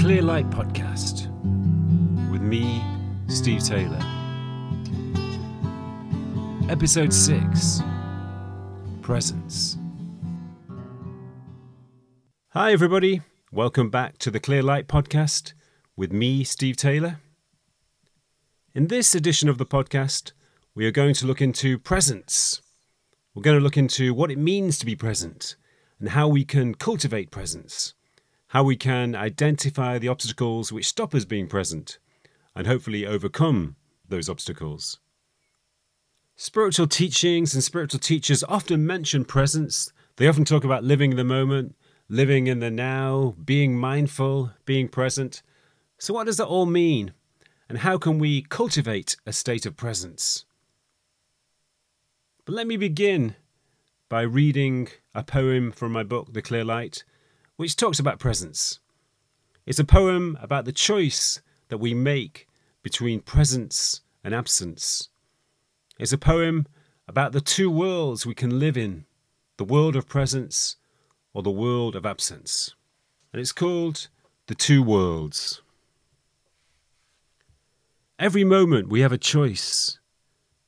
Clear Light Podcast with me, Steve Taylor. Episode 6 Presence. Hi, everybody. Welcome back to the Clear Light Podcast with me, Steve Taylor. In this edition of the podcast, we are going to look into presence. We're going to look into what it means to be present and how we can cultivate presence how we can identify the obstacles which stop us being present and hopefully overcome those obstacles. Spiritual teachings and spiritual teachers often mention presence. They often talk about living in the moment, living in the now, being mindful, being present. So, what does that all mean? And how can we cultivate a state of presence? But let me begin by reading a poem from my book, The Clear Light, which talks about presence. It's a poem about the choice that we make between presence and absence. It's a poem about the two worlds we can live in the world of presence or the world of absence. And it's called The Two Worlds. Every moment we have a choice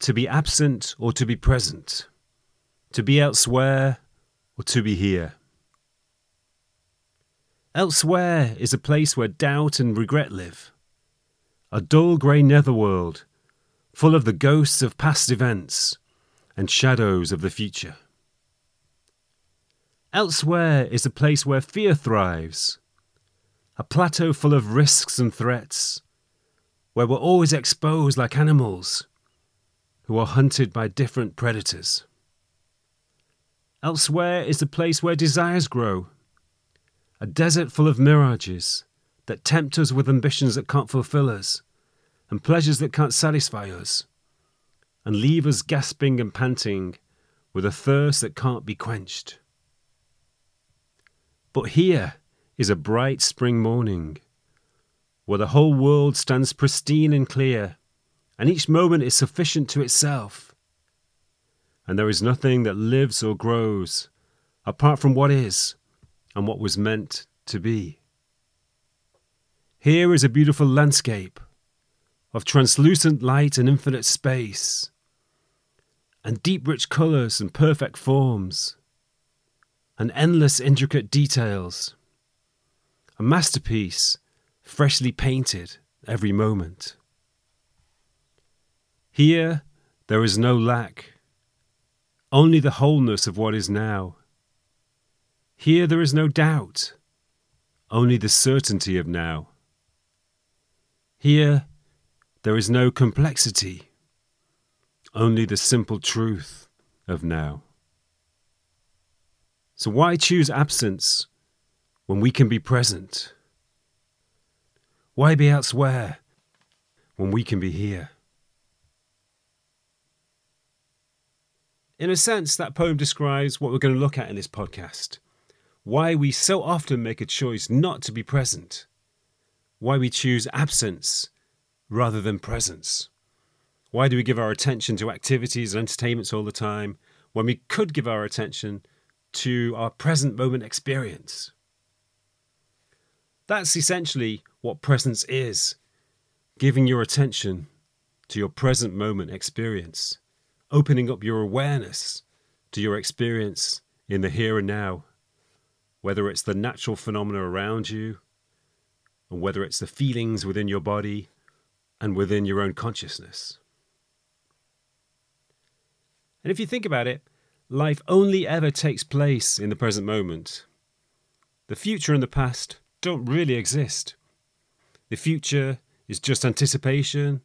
to be absent or to be present, to be elsewhere or to be here. Elsewhere is a place where doubt and regret live. A dull grey netherworld, full of the ghosts of past events and shadows of the future. Elsewhere is a place where fear thrives, a plateau full of risks and threats, where we're always exposed like animals who are hunted by different predators. Elsewhere is the place where desires grow a desert full of mirages that tempt us with ambitions that can't fulfill us, and pleasures that can't satisfy us, and leave us gasping and panting with a thirst that can't be quenched. But here is a bright spring morning, where the whole world stands pristine and clear, and each moment is sufficient to itself. And there is nothing that lives or grows apart from what is and what was meant to be. Here is a beautiful landscape of translucent light and infinite space, and deep rich colours and perfect forms, and endless intricate details. A masterpiece freshly painted every moment. Here there is no lack, only the wholeness of what is now. Here there is no doubt, only the certainty of now. Here there is no complexity, only the simple truth of now. So, why choose absence when we can be present? Why be elsewhere when we can be here? In a sense, that poem describes what we're going to look at in this podcast why we so often make a choice not to be present, why we choose absence rather than presence. Why do we give our attention to activities and entertainments all the time when we could give our attention to our present moment experience? That's essentially what presence is giving your attention to your present moment experience, opening up your awareness to your experience in the here and now whether it's the natural phenomena around you, and whether it's the feelings within your body and within your own consciousness. And if you think about it, life only ever takes place in the present moment. The future and the past don't really exist. The future is just anticipation,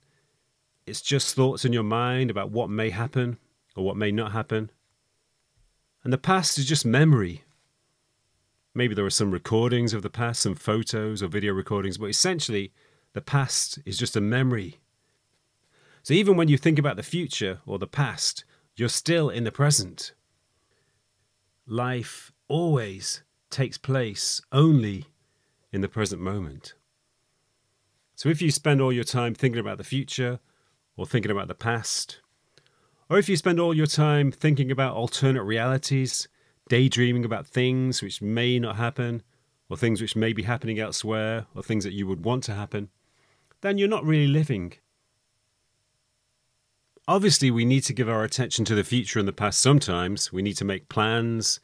it's just thoughts in your mind about what may happen or what may not happen. And the past is just memory Maybe there are some recordings of the past, some photos or video recordings, but essentially, the past is just a memory. So even when you think about the future or the past, you're still in the present. Life always takes place only in the present moment. So if you spend all your time thinking about the future or thinking about the past, or if you spend all your time thinking about alternate realities, daydreaming about things which may not happen, or things which may be happening elsewhere, or things that you would want to happen, then you're not really living. Obviously, we need to give our attention to the future and the past sometimes. We need to make plans,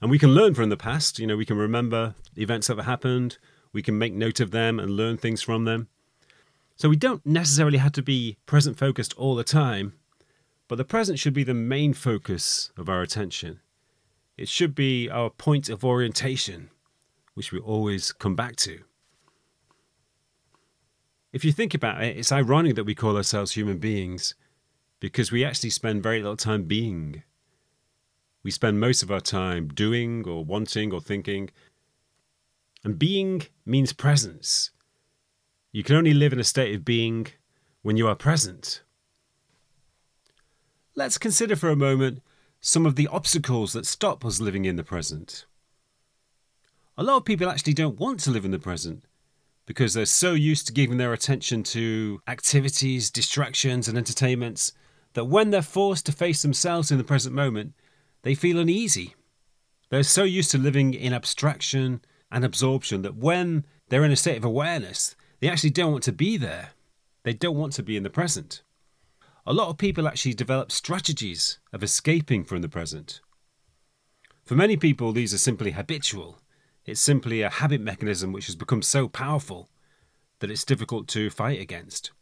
and we can learn from the past. You know, we can remember events that have happened, we can make note of them and learn things from them. So we don't necessarily have to be present focused all the time, but the present should be the main focus of our attention. It should be our point of orientation, which we always come back to. If you think about it, it's ironic that we call ourselves human beings because we actually spend very little time being. We spend most of our time doing or wanting or thinking. And being means presence. You can only live in a state of being when you are present. Let's consider for a moment some of the obstacles that stop us living in the present. A lot of people actually don't want to live in the present because they're so used to giving their attention to activities, distractions, and entertainments that when they're forced to face themselves in the present moment, they feel uneasy. They're so used to living in abstraction and absorption that when they're in a state of awareness, they actually don't want to be there. They don't want to be in the present. A lot of people actually develop strategies of escaping from the present. For many people, these are simply habitual. It's simply a habit mechanism which has become so powerful that it's difficult to fight against.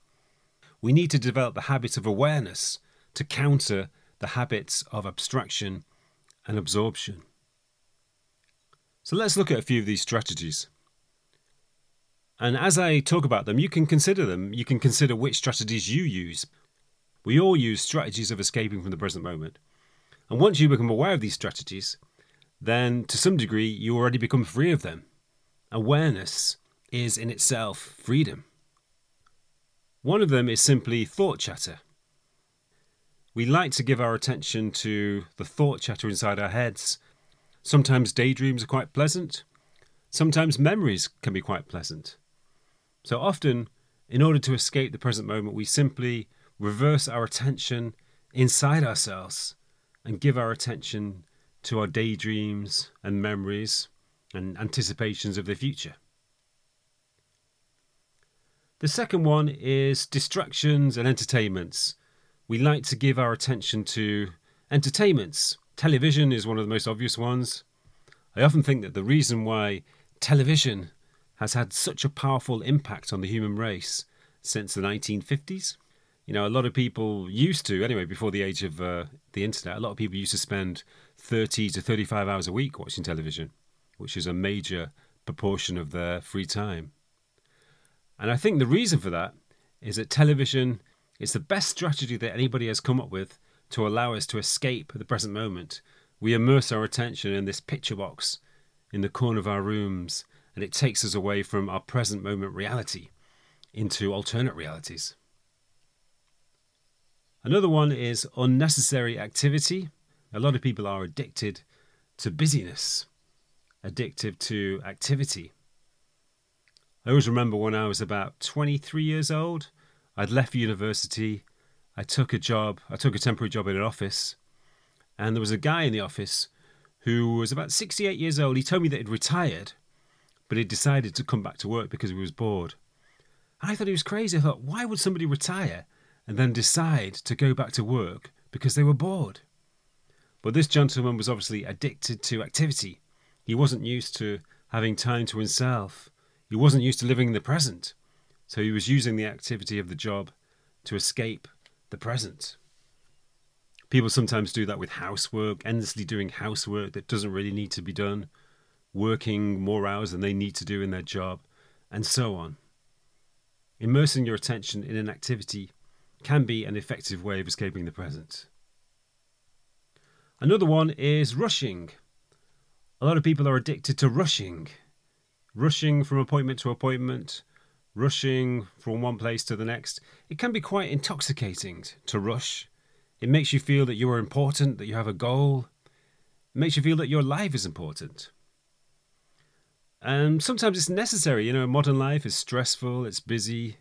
We need to develop the habit of awareness to counter the habits of abstraction and absorption. So let's look at a few of these strategies. And as I talk about them, you can consider them. You can consider which strategies you use. We all use strategies of escaping from the present moment. And once you become aware of these strategies, then to some degree you already become free of them. Awareness is in itself freedom. One of them is simply thought chatter. We like to give our attention to the thought chatter inside our heads. Sometimes daydreams are quite pleasant, sometimes memories can be quite pleasant. So often, in order to escape the present moment, we simply reverse our attention inside ourselves and give our attention to our daydreams and memories and anticipations of the future. The second one is distractions and entertainments. We like to give our attention to entertainments. Television is one of the most obvious ones. I often think that the reason why television has had such a powerful impact on the human race since the 1950s. You know, a lot of people used to, anyway, before the age of uh, the internet, a lot of people used to spend 30 to 35 hours a week watching television, which is a major proportion of their free time. And I think the reason for that is that television is the best strategy that anybody has come up with to allow us to escape the present moment. We immerse our attention in this picture box in the corner of our rooms and it takes us away from our present moment reality into alternate realities. Another one is unnecessary activity. A lot of people are addicted to busyness, addicted to activity. I always remember when I was about 23 years old, I'd left university, I took a job, I took a temporary job in an office, and there was a guy in the office who was about 68 years old. He told me that he'd retired but he'd decided to come back to work because he was bored. And I thought he was crazy. I thought, why would somebody retire and then decide to go back to work because they were bored? But this gentleman was obviously addicted to activity. He wasn't used to having time to himself. He wasn't used to living in the present. So he was using the activity of the job to escape the present. People sometimes do that with housework, endlessly doing housework that doesn't really need to be done working more hours than they need to do in their job, and so on. Immersing your attention in an activity can be an effective way of escaping the present. Another one is rushing. A lot of people are addicted to rushing. Rushing from appointment to appointment, rushing from one place to the next. It can be quite intoxicating to rush. It makes you feel that you are important, that you have a goal. It makes you feel that your life is important. And sometimes it's necessary. You know, modern life is stressful, it's busy.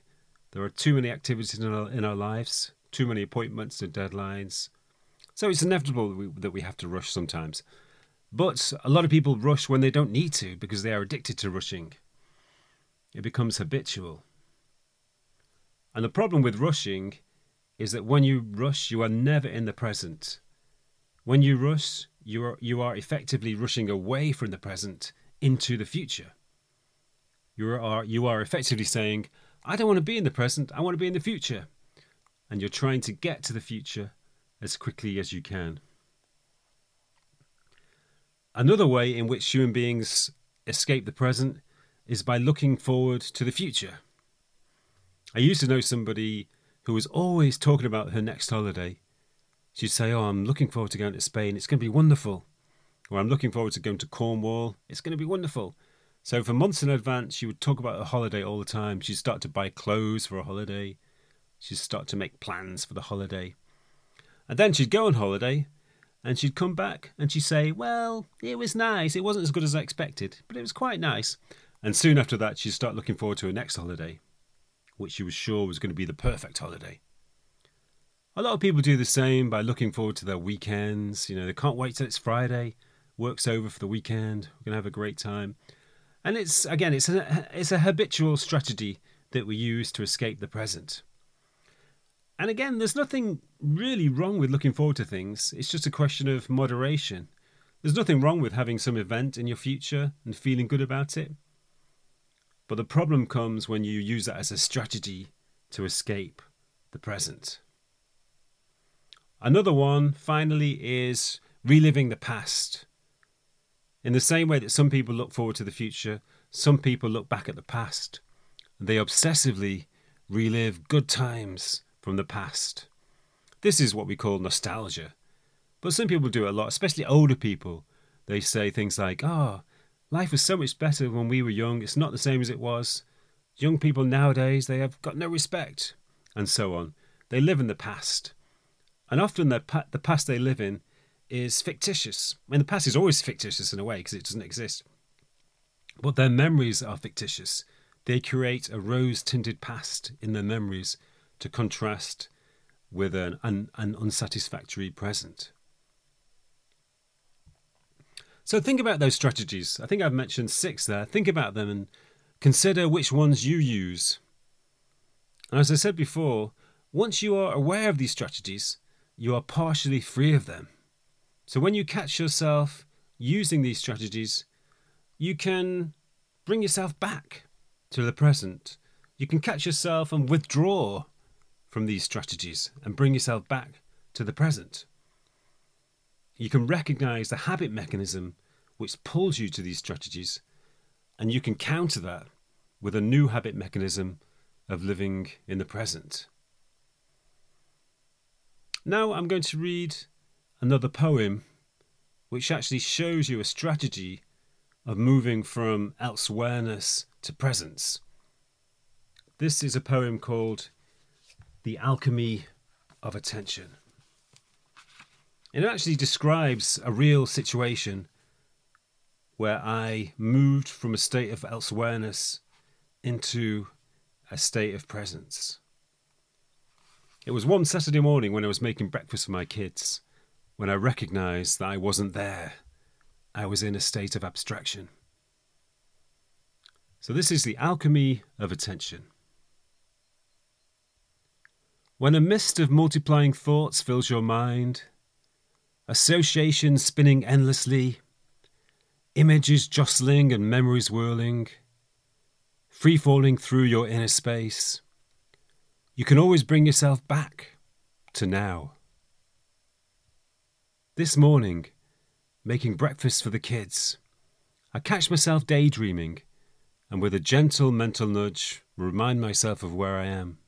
There are too many activities in our, in our lives, too many appointments and deadlines. So it's inevitable that we, that we have to rush sometimes. But a lot of people rush when they don't need to because they are addicted to rushing. It becomes habitual. And the problem with rushing is that when you rush, you are never in the present. When you rush, you are, you are effectively rushing away from the present into the future. You are, you are effectively saying, I don't want to be in the present, I want to be in the future. And you're trying to get to the future as quickly as you can. Another way in which human beings escape the present is by looking forward to the future. I used to know somebody who was always talking about her next holiday. She'd say, Oh, I'm looking forward to going to Spain, it's going to be wonderful. Or I'm looking forward to going to Cornwall, it's going to be wonderful. So for months in advance, she would talk about a holiday all the time. She'd start to buy clothes for a holiday. She'd start to make plans for the holiday. And then she'd go on holiday and she'd come back and she'd say, Well, it was nice. It wasn't as good as I expected, but it was quite nice. And soon after that, she'd start looking forward to her next holiday, which she was sure was going to be the perfect holiday. A lot of people do the same by looking forward to their weekends. You know, they can't wait till it's Friday, work's over for the weekend, we're going to have a great time. And it's, again, it's a, it's a habitual strategy that we use to escape the present. And again, there's nothing really wrong with looking forward to things. It's just a question of moderation. There's nothing wrong with having some event in your future and feeling good about it. But the problem comes when you use that as a strategy to escape the present. Another one, finally, is reliving the past. In the same way that some people look forward to the future, some people look back at the past. They obsessively relive good times from the past. This is what we call nostalgia. But some people do it a lot, especially older people. They say things like, oh, life was so much better when we were young. It's not the same as it was. Young people nowadays, they have got no respect, and so on. They live in the past. And often the, pa- the past they live in is fictitious. I mean, the past is always fictitious in a way because it doesn't exist. But their memories are fictitious. They create a rose tinted past in their memories to contrast with an, an, an unsatisfactory present. So think about those strategies. I think I've mentioned six there. Think about them and consider which ones you use. And as I said before, once you are aware of these strategies, you are partially free of them. So when you catch yourself using these strategies, you can bring yourself back to the present. You can catch yourself and withdraw from these strategies and bring yourself back to the present. You can recognize the habit mechanism which pulls you to these strategies, and you can counter that with a new habit mechanism of living in the present. Now I'm going to read another poem which actually shows you a strategy of moving from elsewhereness to presence. This is a poem called the alchemy of attention. It actually describes a real situation where I moved from a state of elsewhereness into a state of presence. It was one Saturday morning when I was making breakfast for my kids when I recognized that I wasn't there. I was in a state of abstraction. So, this is the alchemy of attention. When a mist of multiplying thoughts fills your mind, associations spinning endlessly, images jostling and memories whirling, free falling through your inner space, you can always bring yourself back to now. This morning, making breakfast for the kids, I catch myself daydreaming and with a gentle mental nudge remind myself of where I am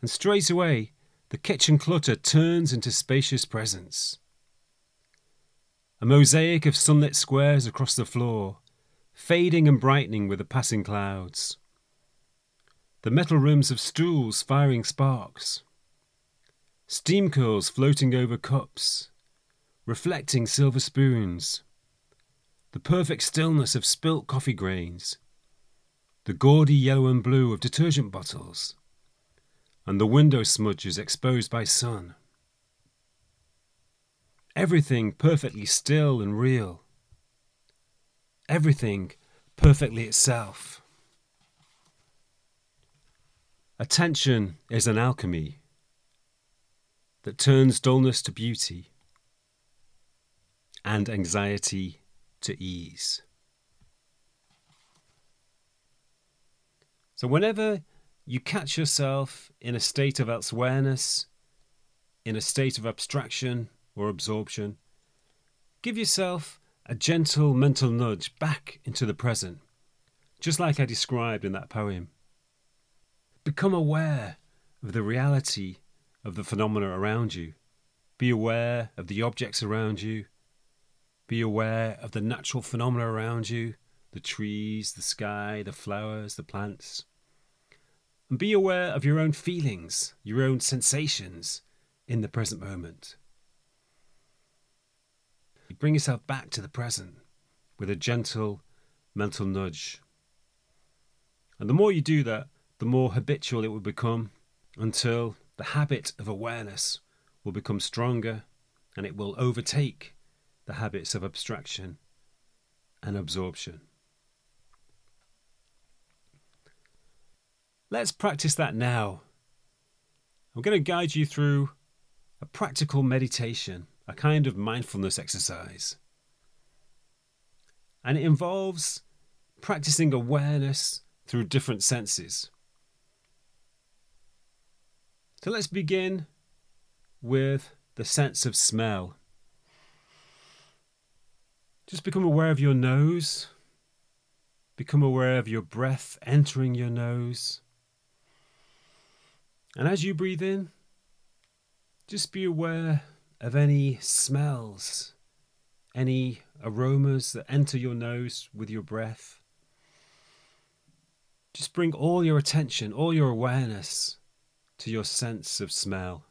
and straight away the kitchen clutter turns into spacious presence. A mosaic of sunlit squares across the floor, fading and brightening with the passing clouds. The metal rims of stools firing sparks. Steam curls floating over cups, reflecting silver spoons. The perfect stillness of spilt coffee grains. The gaudy yellow and blue of detergent bottles and the window smudges exposed by sun. Everything perfectly still and real. Everything perfectly itself. Attention is an alchemy that turns dullness to beauty and anxiety to ease. So, whenever you catch yourself in a state of elsewhereness, in a state of abstraction or absorption, give yourself a gentle mental nudge back into the present, just like I described in that poem. Become aware of the reality of the phenomena around you. Be aware of the objects around you. Be aware of the natural phenomena around you the trees, the sky, the flowers, the plants. And be aware of your own feelings, your own sensations in the present moment. Bring yourself back to the present with a gentle mental nudge. And the more you do that, the more habitual it will become until the habit of awareness will become stronger and it will overtake the habits of abstraction and absorption. Let's practice that now. I'm going to guide you through a practical meditation, a kind of mindfulness exercise. And it involves practicing awareness through different senses. So let's begin with the sense of smell. Just become aware of your nose. Become aware of your breath entering your nose. And as you breathe in, just be aware of any smells, any aromas that enter your nose with your breath. Just bring all your attention, all your awareness to your sense of smell.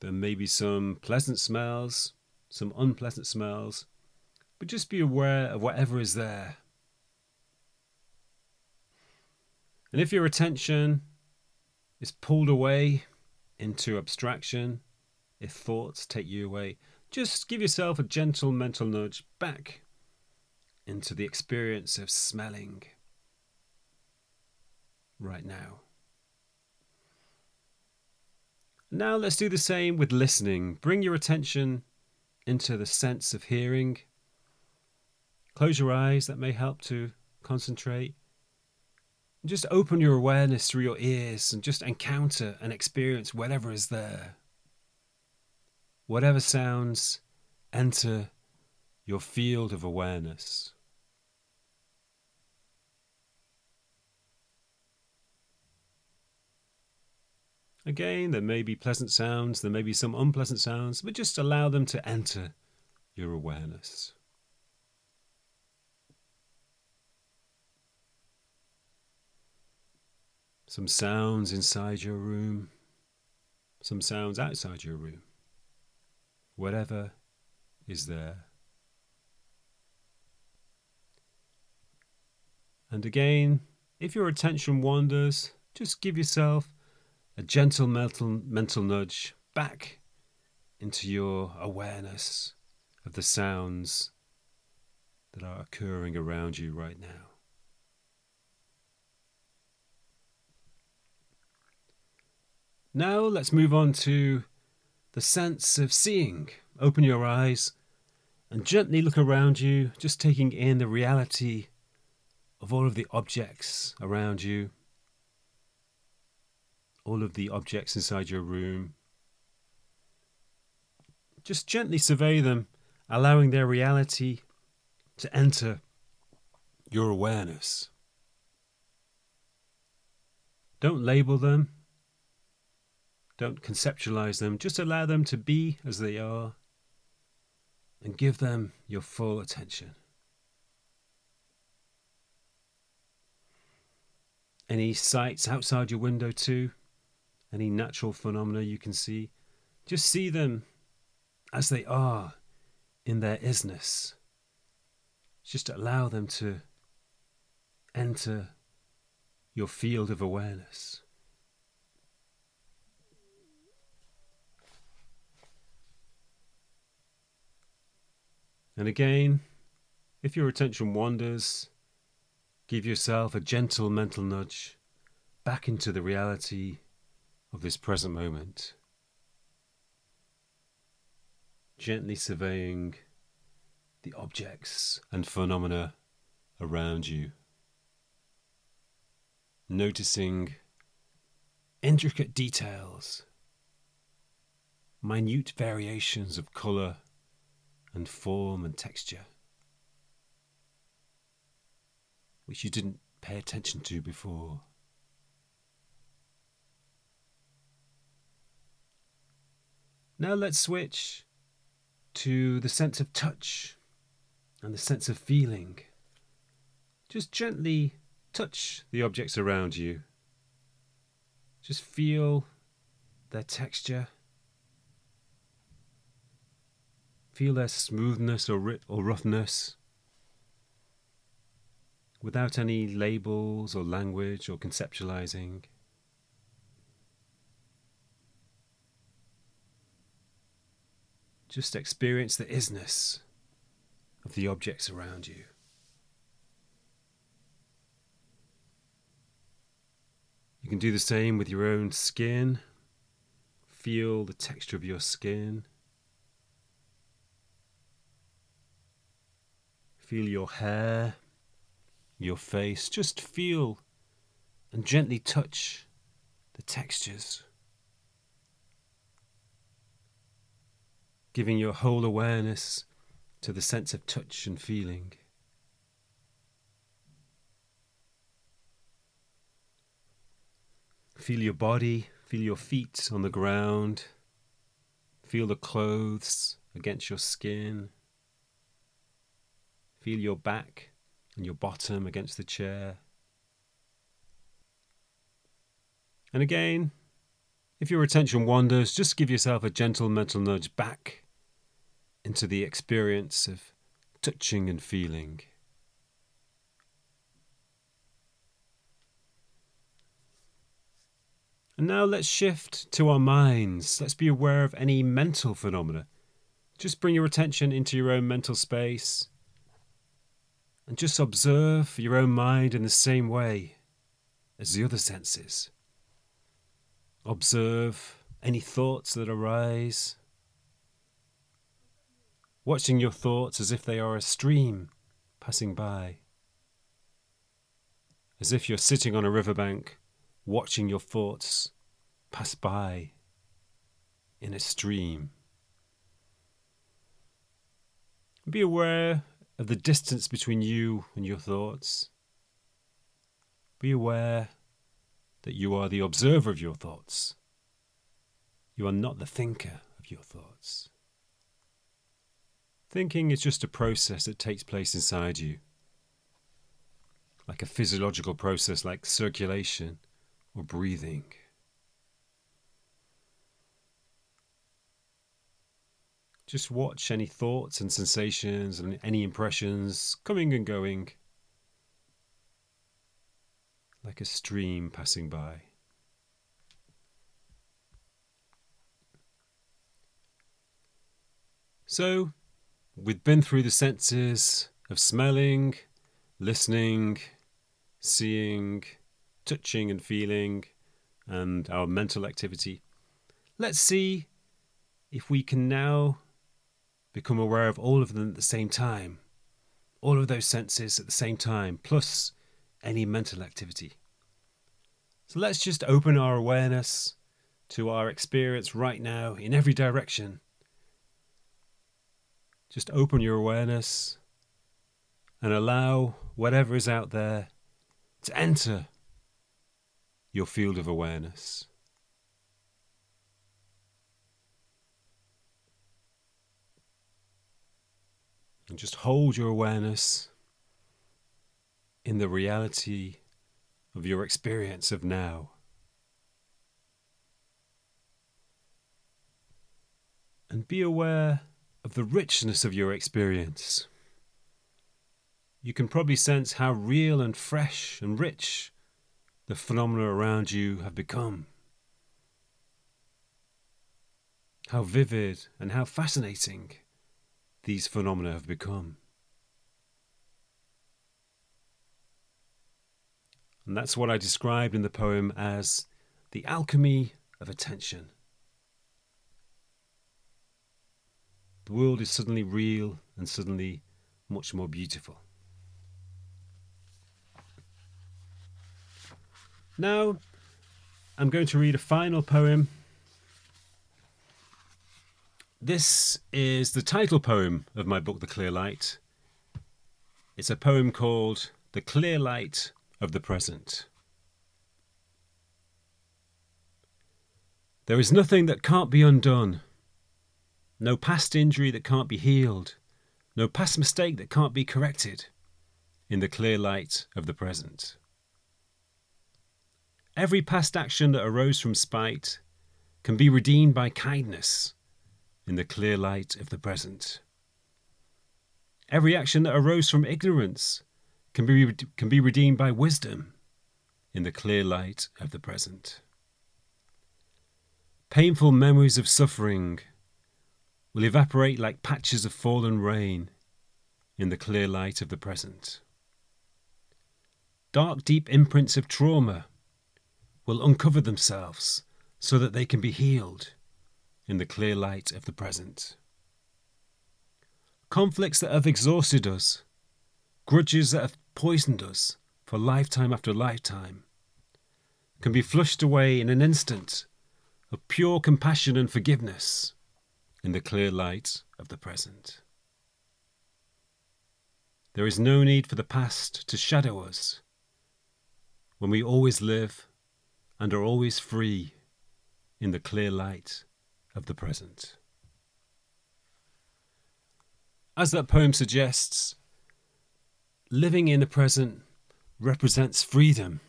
There may be some pleasant smells, some unpleasant smells, but just be aware of whatever is there. And if your attention is pulled away into abstraction, if thoughts take you away, just give yourself a gentle mental nudge back into the experience of smelling right now. Now let's do the same with listening. Bring your attention into the sense of hearing. Close your eyes, that may help to concentrate. Just open your awareness through your ears and just encounter and experience whatever is there. Whatever sounds enter your field of awareness. Again, there may be pleasant sounds, there may be some unpleasant sounds, but just allow them to enter your awareness. Some sounds inside your room, some sounds outside your room. Whatever is there. And again, if your attention wanders, just give yourself a gentle mental, mental nudge back into your awareness of the sounds that are occurring around you right now. Now let's move on to the sense of seeing. Open your eyes and gently look around you, just taking in the reality of all of the objects around you all of the objects inside your room. Just gently survey them, allowing their reality to enter your awareness. Don't label them. Don't conceptualize them. Just allow them to be as they are and give them your full attention. Any sights outside your window, too? any natural phenomena you can see, just see them as they are in their isness. Just allow them to enter your field of awareness. And again, if your attention wanders, give yourself a gentle mental nudge back into the reality of this present moment. Gently surveying the objects and phenomena around you. Noticing intricate details, minute variations of colour and form and texture, which you didn't pay attention to before. Now let's switch to the sense of touch and the sense of feeling. Just gently touch the objects around you. Just feel their texture. Feel their smoothness or, or roughness without any labels or language or conceptualizing. Just experience the isness of the objects around you. You can do the same with your own skin. Feel the texture of your skin. Feel your hair, your face. Just feel and gently touch the textures. Giving your whole awareness to the sense of touch and feeling. Feel your body, feel your feet on the ground, feel the clothes against your skin, feel your back and your bottom against the chair. And again, if your attention wanders, just give yourself a gentle mental nudge back into the experience of touching and feeling. And now let's shift to our minds. Let's be aware of any mental phenomena. Just bring your attention into your own mental space and just observe your own mind in the same way as the other senses. Observe any thoughts that arise watching your thoughts as if they are a stream passing by. As if you're sitting on a riverbank, watching your thoughts pass by in a stream. Be aware of the distance between you and your thoughts. Be aware that you are the observer of your thoughts. You are not the thinker of your thoughts. Thinking is just a process that takes place inside you, like a physiological process like circulation or breathing. Just watch any thoughts and sensations and any impressions coming and going like a stream passing by. So, We've been through the senses of smelling, listening, seeing, touching, and feeling, and our mental activity. Let's see if we can now become aware of all of them at the same time. All of those senses at the same time, plus any mental activity. So let's just open our awareness to our experience right now in every direction just open your awareness and allow whatever is out there to enter your field of awareness. And just hold your awareness in the reality of your experience of now. And be aware of the richness of your experience. You can probably sense how real and fresh and rich the phenomena around you have become. How vivid and how fascinating these phenomena have become. And that's what I described in the poem as the alchemy of attention. The world is suddenly real and suddenly much more beautiful. Now, I'm going to read a final poem. This is the title poem of my book, The Clear Light. It's a poem called The Clear Light of the Present. There is nothing that can't be undone no past injury that can't be healed, no past mistake that can't be corrected in the clear light of the present. Every past action that arose from spite can be redeemed by kindness in the clear light of the present. Every action that arose from ignorance can be, can be redeemed by wisdom in the clear light of the present. Painful memories of suffering will evaporate like patches of fallen rain in the clear light of the present. Dark, deep imprints of trauma will uncover themselves so that they can be healed in the clear light of the present. Conflicts that have exhausted us, grudges that have poisoned us for lifetime after lifetime, can be flushed away in an instant of pure compassion and forgiveness in the clear light of the present. There is no need for the past to shadow us when we always live and are always free in the clear light of the present. As that poem suggests, living in the present represents freedom.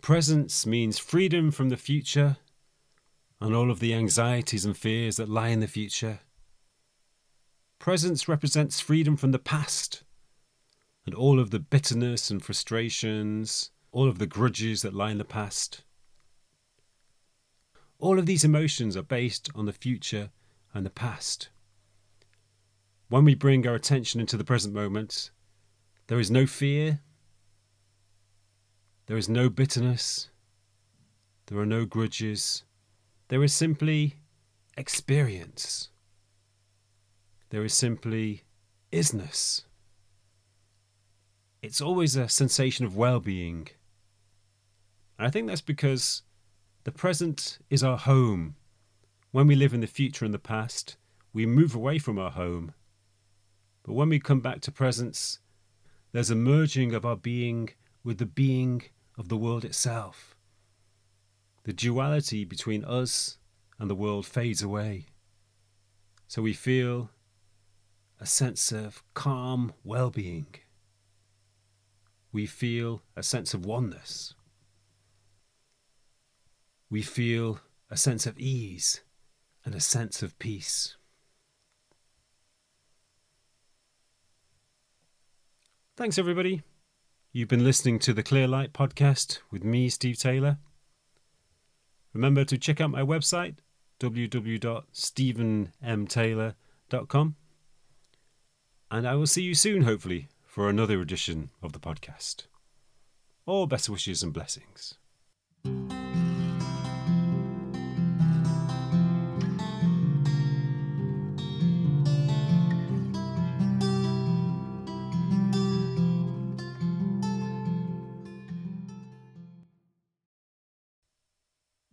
Presence means freedom from the future and all of the anxieties and fears that lie in the future. Presence represents freedom from the past and all of the bitterness and frustrations, all of the grudges that lie in the past. All of these emotions are based on the future and the past. When we bring our attention into the present moment, there is no fear, there is no bitterness, there are no grudges, there is simply experience. There is simply isness. It's always a sensation of well being. I think that's because the present is our home. When we live in the future and the past, we move away from our home. But when we come back to presence, there's a merging of our being with the being of the world itself the duality between us and the world fades away. So we feel a sense of calm well being. We feel a sense of oneness. We feel a sense of ease and a sense of peace. Thanks, everybody. You've been listening to the Clear Light podcast with me, Steve Taylor. Remember to check out my website, www.stevenmtaylor.com. And I will see you soon, hopefully, for another edition of the podcast. All best wishes and blessings.